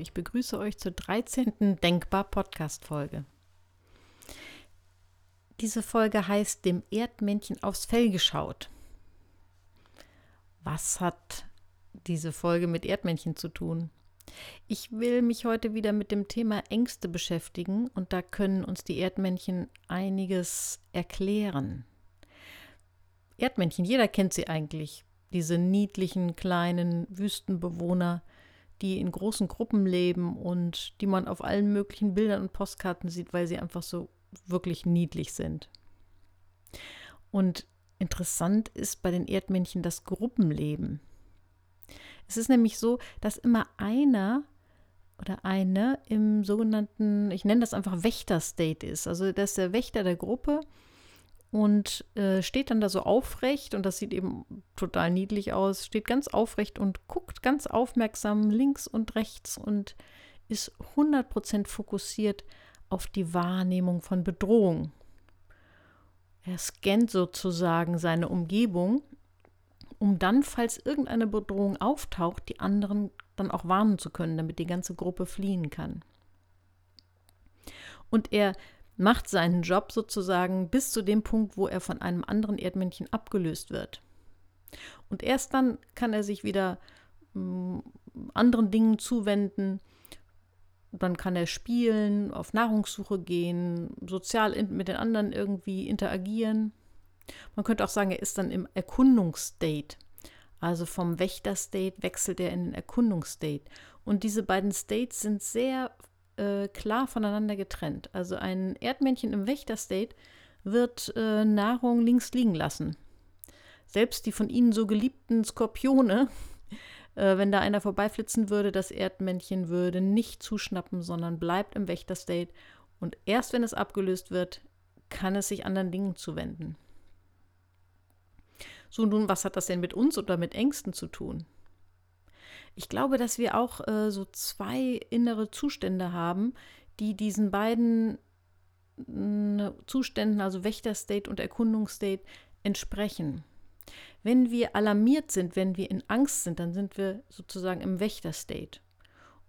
ich begrüße euch zur 13. Denkbar Podcast Folge. Diese Folge heißt Dem Erdmännchen aufs Fell geschaut. Was hat diese Folge mit Erdmännchen zu tun? Ich will mich heute wieder mit dem Thema Ängste beschäftigen und da können uns die Erdmännchen einiges erklären. Erdmännchen, jeder kennt sie eigentlich, diese niedlichen kleinen Wüstenbewohner, die in großen Gruppen leben und die man auf allen möglichen Bildern und Postkarten sieht, weil sie einfach so wirklich niedlich sind. Und interessant ist bei den Erdmännchen das Gruppenleben. Es ist nämlich so, dass immer einer oder eine im sogenannten, ich nenne das einfach Wächter-State ist. Also das ist der Wächter der Gruppe und äh, steht dann da so aufrecht und das sieht eben total niedlich aus, steht ganz aufrecht und guckt ganz aufmerksam links und rechts und ist 100% fokussiert auf die Wahrnehmung von Bedrohung. Er scannt sozusagen seine Umgebung, um dann, falls irgendeine Bedrohung auftaucht, die anderen dann auch warnen zu können, damit die ganze Gruppe fliehen kann. Und er macht seinen Job sozusagen bis zu dem Punkt, wo er von einem anderen Erdmännchen abgelöst wird. Und erst dann kann er sich wieder äh, anderen Dingen zuwenden. Dann kann er spielen, auf Nahrungssuche gehen, sozial mit den anderen irgendwie interagieren. Man könnte auch sagen, er ist dann im Erkundungsstate. Also vom Wächter-State wechselt er in den Erkundungsstate. Und diese beiden States sind sehr äh, klar voneinander getrennt. Also ein Erdmännchen im Wächter-State wird äh, Nahrung links liegen lassen. Selbst die von ihnen so geliebten Skorpione, äh, wenn da einer vorbeiflitzen würde, das Erdmännchen würde nicht zuschnappen, sondern bleibt im Wächter-State. Und erst wenn es abgelöst wird, kann es sich anderen Dingen zuwenden. So, nun, was hat das denn mit uns oder mit Ängsten zu tun? Ich glaube, dass wir auch äh, so zwei innere Zustände haben, die diesen beiden äh, Zuständen, also Wächter-State und Erkundungsstate, entsprechen. Wenn wir alarmiert sind, wenn wir in Angst sind, dann sind wir sozusagen im Wächter-State.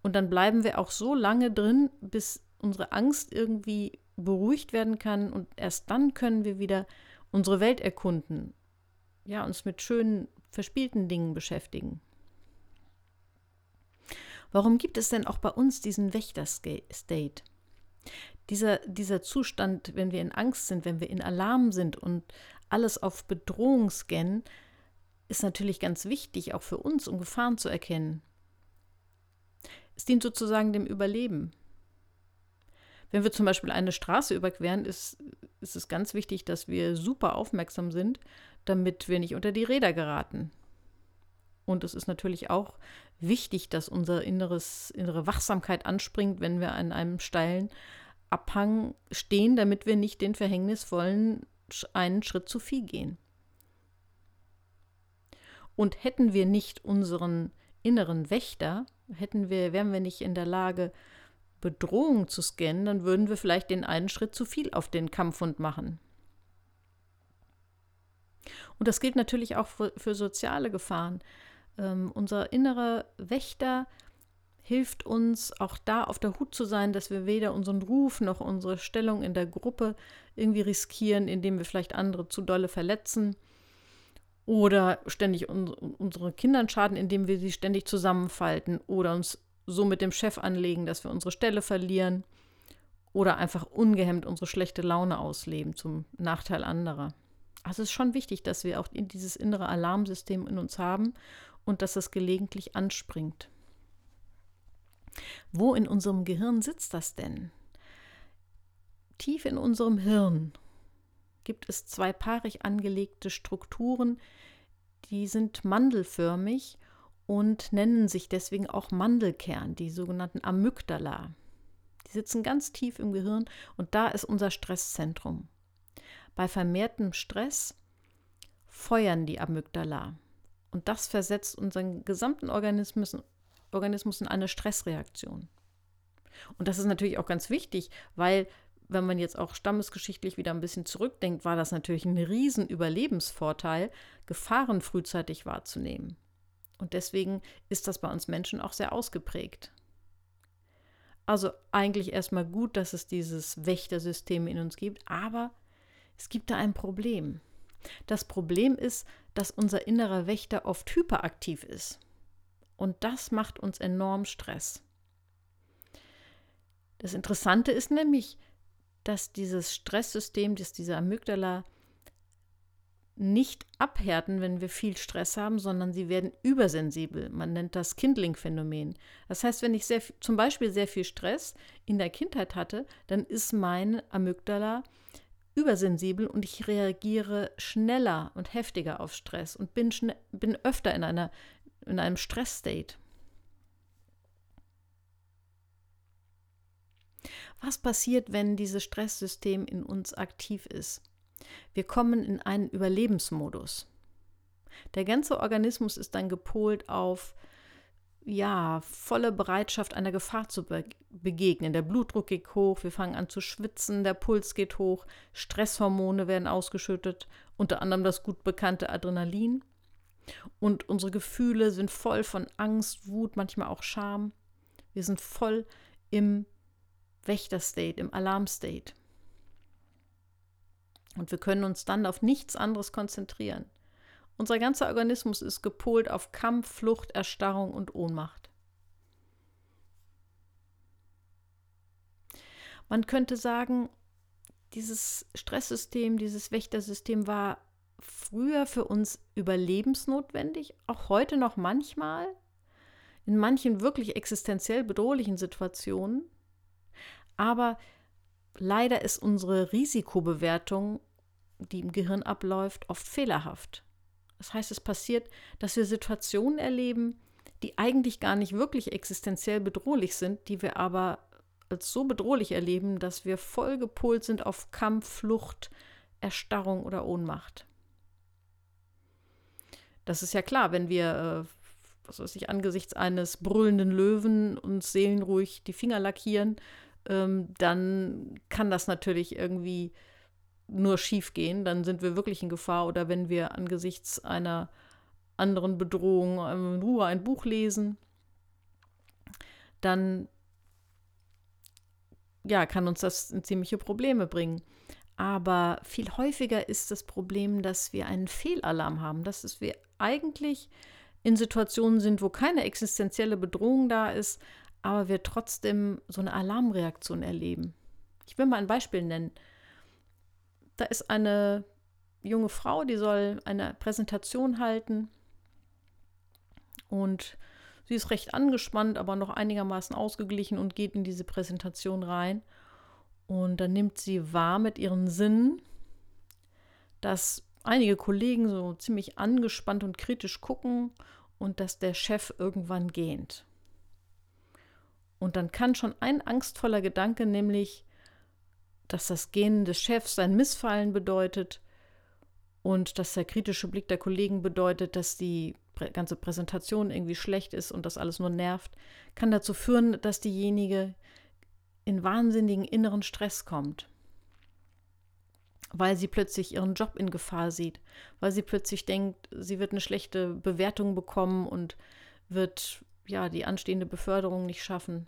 Und dann bleiben wir auch so lange drin, bis unsere Angst irgendwie beruhigt werden kann und erst dann können wir wieder unsere Welt erkunden. Ja, uns mit schönen, verspielten Dingen beschäftigen. Warum gibt es denn auch bei uns diesen Wächter-State? Dieser, dieser Zustand, wenn wir in Angst sind, wenn wir in Alarm sind und alles auf Bedrohung scannen, ist natürlich ganz wichtig, auch für uns, um Gefahren zu erkennen. Es dient sozusagen dem Überleben. Wenn wir zum Beispiel eine Straße überqueren, ist, ist es ganz wichtig, dass wir super aufmerksam sind, damit wir nicht unter die Räder geraten. Und es ist natürlich auch wichtig, dass unser inneres, innere Wachsamkeit anspringt, wenn wir an einem steilen Abhang stehen, damit wir nicht den verhängnisvollen einen Schritt zu viel gehen. Und hätten wir nicht unseren inneren Wächter, hätten wir, wären wir nicht in der Lage, Bedrohung zu scannen, dann würden wir vielleicht den einen Schritt zu viel auf den Kampfhund machen. Und das gilt natürlich auch für, für soziale Gefahren. Ähm, unser innerer Wächter hilft uns auch da auf der Hut zu sein, dass wir weder unseren Ruf noch unsere Stellung in der Gruppe irgendwie riskieren, indem wir vielleicht andere zu dolle verletzen oder ständig un unsere Kindern schaden, indem wir sie ständig zusammenfalten oder uns so mit dem Chef anlegen, dass wir unsere Stelle verlieren oder einfach ungehemmt unsere schlechte Laune ausleben zum Nachteil anderer. Also es ist schon wichtig, dass wir auch dieses innere Alarmsystem in uns haben und dass es gelegentlich anspringt. Wo in unserem Gehirn sitzt das denn? Tief in unserem Hirn gibt es zwei paarig angelegte Strukturen, die sind mandelförmig und nennen sich deswegen auch Mandelkern, die sogenannten Amygdala. Die sitzen ganz tief im Gehirn und da ist unser Stresszentrum. Bei vermehrtem Stress feuern die Amygdala. Und das versetzt unseren gesamten Organismus, Organismus in eine Stressreaktion. Und das ist natürlich auch ganz wichtig, weil wenn man jetzt auch stammesgeschichtlich wieder ein bisschen zurückdenkt, war das natürlich ein riesen Überlebensvorteil, Gefahren frühzeitig wahrzunehmen. Und deswegen ist das bei uns Menschen auch sehr ausgeprägt. Also eigentlich erstmal gut, dass es dieses Wächtersystem in uns gibt, aber es gibt da ein Problem. Das Problem ist, dass unser innerer Wächter oft hyperaktiv ist. Und das macht uns enorm Stress. Das Interessante ist nämlich, dass dieses Stresssystem, dass diese Amygdala nicht abhärten, wenn wir viel Stress haben, sondern sie werden übersensibel. Man nennt das Kindling-Phänomen. Das heißt, wenn ich sehr, zum Beispiel sehr viel Stress in der Kindheit hatte, dann ist meine Amygdala übersensibel und ich reagiere schneller und heftiger auf Stress und bin, bin öfter in, einer, in einem Stressstate. Was passiert, wenn dieses Stresssystem in uns aktiv ist? Wir kommen in einen Überlebensmodus. Der ganze Organismus ist dann gepolt auf ja, volle Bereitschaft einer Gefahr zu be begegnen. Der Blutdruck geht hoch, wir fangen an zu schwitzen, der Puls geht hoch, Stresshormone werden ausgeschüttet, unter anderem das gut bekannte Adrenalin. Und unsere Gefühle sind voll von Angst, Wut, manchmal auch Scham. Wir sind voll im Wächterstate, im Alarmstate. Und wir können uns dann auf nichts anderes konzentrieren. Unser ganzer Organismus ist gepolt auf Kampf, Flucht, Erstarrung und Ohnmacht. Man könnte sagen, dieses Stresssystem, dieses Wächtersystem war früher für uns überlebensnotwendig, auch heute noch manchmal, in manchen wirklich existenziell bedrohlichen Situationen. Aber leider ist unsere Risikobewertung, die im Gehirn abläuft, oft fehlerhaft. Das heißt, es passiert, dass wir Situationen erleben, die eigentlich gar nicht wirklich existenziell bedrohlich sind, die wir aber als so bedrohlich erleben, dass wir voll gepolt sind auf Kampf, Flucht, Erstarrung oder Ohnmacht. Das ist ja klar, wenn wir, äh, was weiß ich, angesichts eines brüllenden Löwen uns seelenruhig die Finger lackieren, ähm, dann kann das natürlich irgendwie nur schief gehen. Dann sind wir wirklich in Gefahr. Oder wenn wir angesichts einer anderen Bedrohung in Ruhe ein Buch lesen, dann ja, kann uns das ziemliche Probleme bringen. Aber viel häufiger ist das Problem, dass wir einen Fehlalarm haben, dass wir eigentlich in Situationen sind, wo keine existenzielle Bedrohung da ist, aber wir trotzdem so eine Alarmreaktion erleben. Ich will mal ein Beispiel nennen. Da ist eine junge Frau, die soll eine Präsentation halten und sie ist recht angespannt, aber noch einigermaßen ausgeglichen und geht in diese Präsentation rein. Und dann nimmt sie wahr mit ihren Sinnen, dass einige Kollegen so ziemlich angespannt und kritisch gucken und dass der Chef irgendwann gähnt. Und dann kann schon ein angstvoller Gedanke, nämlich, dass das Gehen des Chefs sein Missfallen bedeutet und dass der kritische Blick der Kollegen bedeutet, dass die ganze Präsentation irgendwie schlecht ist und das alles nur nervt, kann dazu führen, dass diejenige in wahnsinnigen inneren Stress kommt, weil sie plötzlich ihren Job in Gefahr sieht, weil sie plötzlich denkt, sie wird eine schlechte Bewertung bekommen und wird ja die anstehende Beförderung nicht schaffen.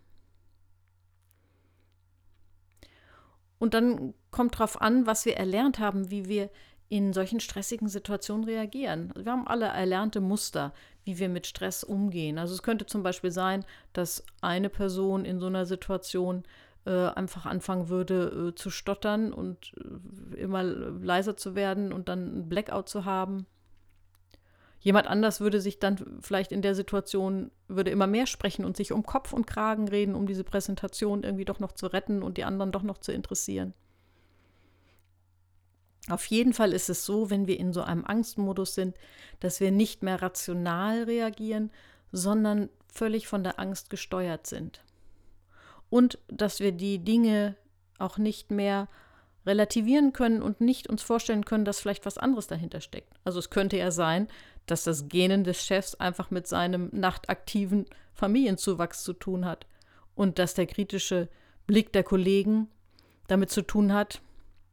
Und dann kommt darauf an, was wir erlernt haben, wie wir in solchen stressigen Situationen reagieren. Also wir haben alle erlernte Muster, wie wir mit Stress umgehen. Also es könnte zum Beispiel sein, dass eine Person in so einer Situation äh, einfach anfangen würde äh, zu stottern und äh, immer leiser zu werden und dann ein Blackout zu haben. Jemand anders würde sich dann vielleicht in der Situation, würde immer mehr sprechen und sich um Kopf und Kragen reden, um diese Präsentation irgendwie doch noch zu retten und die anderen doch noch zu interessieren. Auf jeden Fall ist es so, wenn wir in so einem Angstmodus sind, dass wir nicht mehr rational reagieren, sondern völlig von der Angst gesteuert sind. Und dass wir die Dinge auch nicht mehr relativieren können und nicht uns vorstellen können, dass vielleicht was anderes dahinter steckt. Also es könnte ja sein, dass das Genen des Chefs einfach mit seinem nachtaktiven Familienzuwachs zu tun hat und dass der kritische Blick der Kollegen damit zu tun hat,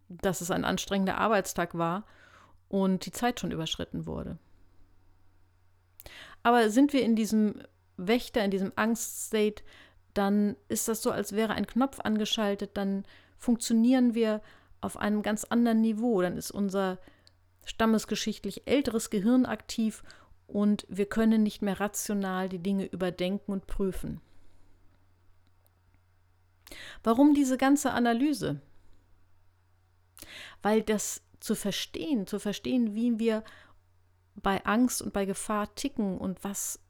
dass es ein anstrengender Arbeitstag war und die Zeit schon überschritten wurde. Aber sind wir in diesem Wächter, in diesem Angststate, dann ist das so, als wäre ein Knopf angeschaltet, dann funktionieren wir auf einem ganz anderen Niveau, dann ist unser stammesgeschichtlich älteres Gehirn aktiv und wir können nicht mehr rational die Dinge überdenken und prüfen. Warum diese ganze Analyse? Weil das zu verstehen, zu verstehen, wie wir bei Angst und bei Gefahr ticken und was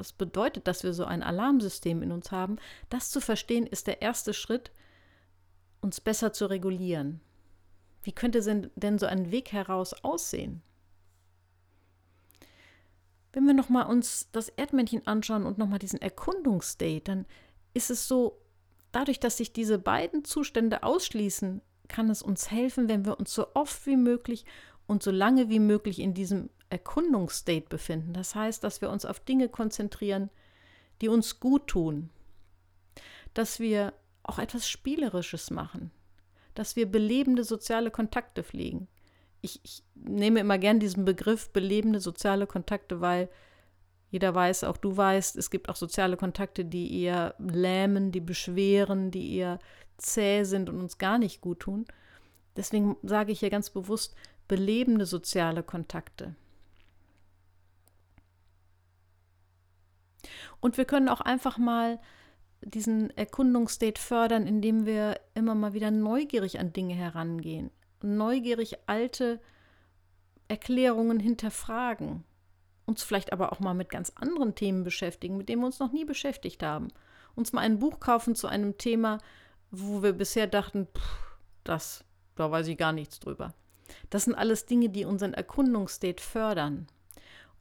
es bedeutet, dass wir so ein Alarmsystem in uns haben, das zu verstehen, ist der erste Schritt, uns besser zu regulieren. Wie könnte denn so ein Weg heraus aussehen? Wenn wir nochmal uns das Erdmännchen anschauen und nochmal diesen Erkundungsstate, dann ist es so, dadurch, dass sich diese beiden Zustände ausschließen, kann es uns helfen, wenn wir uns so oft wie möglich und so lange wie möglich in diesem Erkundungsstate befinden. Das heißt, dass wir uns auf Dinge konzentrieren, die uns gut tun, dass wir auch etwas Spielerisches machen, dass wir belebende soziale Kontakte pflegen. Ich, ich nehme immer gern diesen Begriff belebende soziale Kontakte, weil jeder weiß, auch du weißt, es gibt auch soziale Kontakte, die eher lähmen, die beschweren, die eher zäh sind und uns gar nicht gut tun. Deswegen sage ich hier ganz bewusst belebende soziale Kontakte. Und wir können auch einfach mal diesen Erkundungsstate fördern, indem wir immer mal wieder neugierig an Dinge herangehen. Neugierig alte Erklärungen hinterfragen. Uns vielleicht aber auch mal mit ganz anderen Themen beschäftigen, mit denen wir uns noch nie beschäftigt haben. Uns mal ein Buch kaufen zu einem Thema, wo wir bisher dachten, pff, das, da weiß ich gar nichts drüber. Das sind alles Dinge, die unseren Erkundungsstate fördern.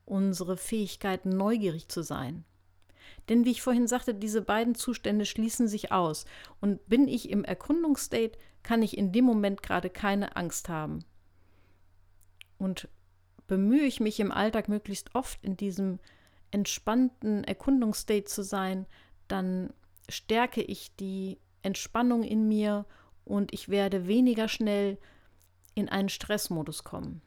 Unsere Fähigkeit, neugierig zu sein. Denn wie ich vorhin sagte, diese beiden Zustände schließen sich aus. Und bin ich im Erkundungsstate, kann ich in dem Moment gerade keine Angst haben. Und bemühe ich mich im Alltag möglichst oft in diesem entspannten Erkundungsstate zu sein, dann stärke ich die Entspannung in mir und ich werde weniger schnell in einen Stressmodus kommen.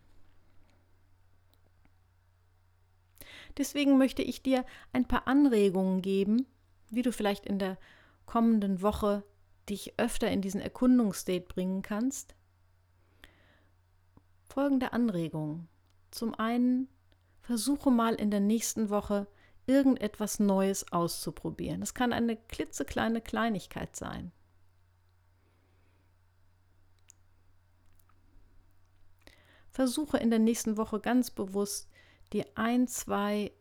Deswegen möchte ich dir ein paar Anregungen geben, wie du vielleicht in der kommenden Woche dich öfter in diesen Erkundungsstate bringen kannst. Folgende Anregungen. Zum einen, versuche mal in der nächsten Woche irgendetwas Neues auszuprobieren. Es kann eine klitzekleine Kleinigkeit sein. Versuche in der nächsten Woche ganz bewusst dir ein, zwei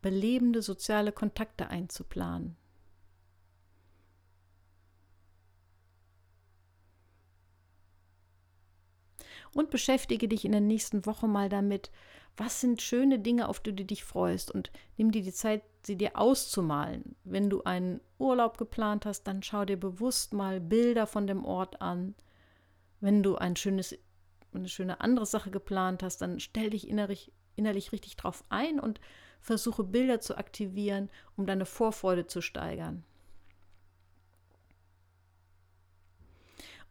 belebende soziale Kontakte einzuplanen. Und beschäftige dich in der nächsten Woche mal damit, was sind schöne Dinge, auf die du dich freust und nimm dir die Zeit, sie dir auszumalen. Wenn du einen Urlaub geplant hast, dann schau dir bewusst mal Bilder von dem Ort an. Wenn du ein schönes, eine schöne andere Sache geplant hast, dann stell dich innerlich innerlich richtig drauf ein und versuche Bilder zu aktivieren, um deine Vorfreude zu steigern.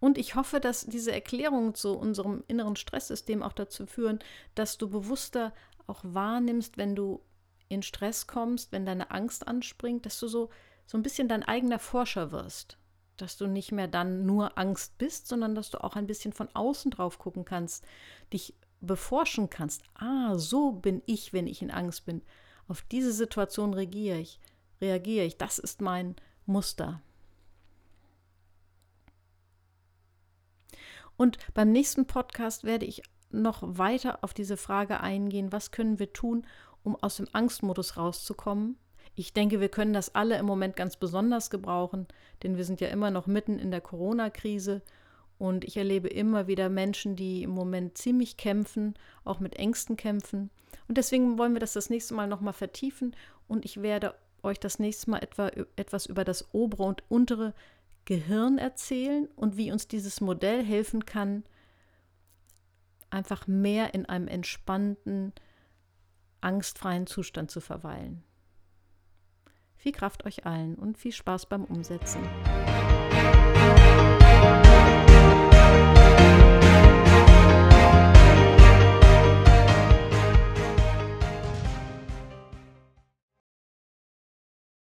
Und ich hoffe, dass diese Erklärungen zu unserem inneren Stresssystem auch dazu führen, dass du bewusster auch wahrnimmst, wenn du in Stress kommst, wenn deine Angst anspringt, dass du so, so ein bisschen dein eigener Forscher wirst. Dass du nicht mehr dann nur Angst bist, sondern dass du auch ein bisschen von außen drauf gucken kannst, dich beforschen kannst, ah, so bin ich, wenn ich in Angst bin. Auf diese Situation reagiere ich, reagiere ich. Das ist mein Muster. Und beim nächsten Podcast werde ich noch weiter auf diese Frage eingehen, was können wir tun, um aus dem Angstmodus rauszukommen. Ich denke, wir können das alle im Moment ganz besonders gebrauchen, denn wir sind ja immer noch mitten in der Corona-Krise und ich erlebe immer wieder Menschen, die im Moment ziemlich kämpfen, auch mit Ängsten kämpfen. Und deswegen wollen wir das das nächste Mal nochmal vertiefen. Und ich werde euch das nächste Mal etwa, etwas über das obere und untere Gehirn erzählen und wie uns dieses Modell helfen kann, einfach mehr in einem entspannten, angstfreien Zustand zu verweilen. Viel Kraft euch allen und viel Spaß beim Umsetzen.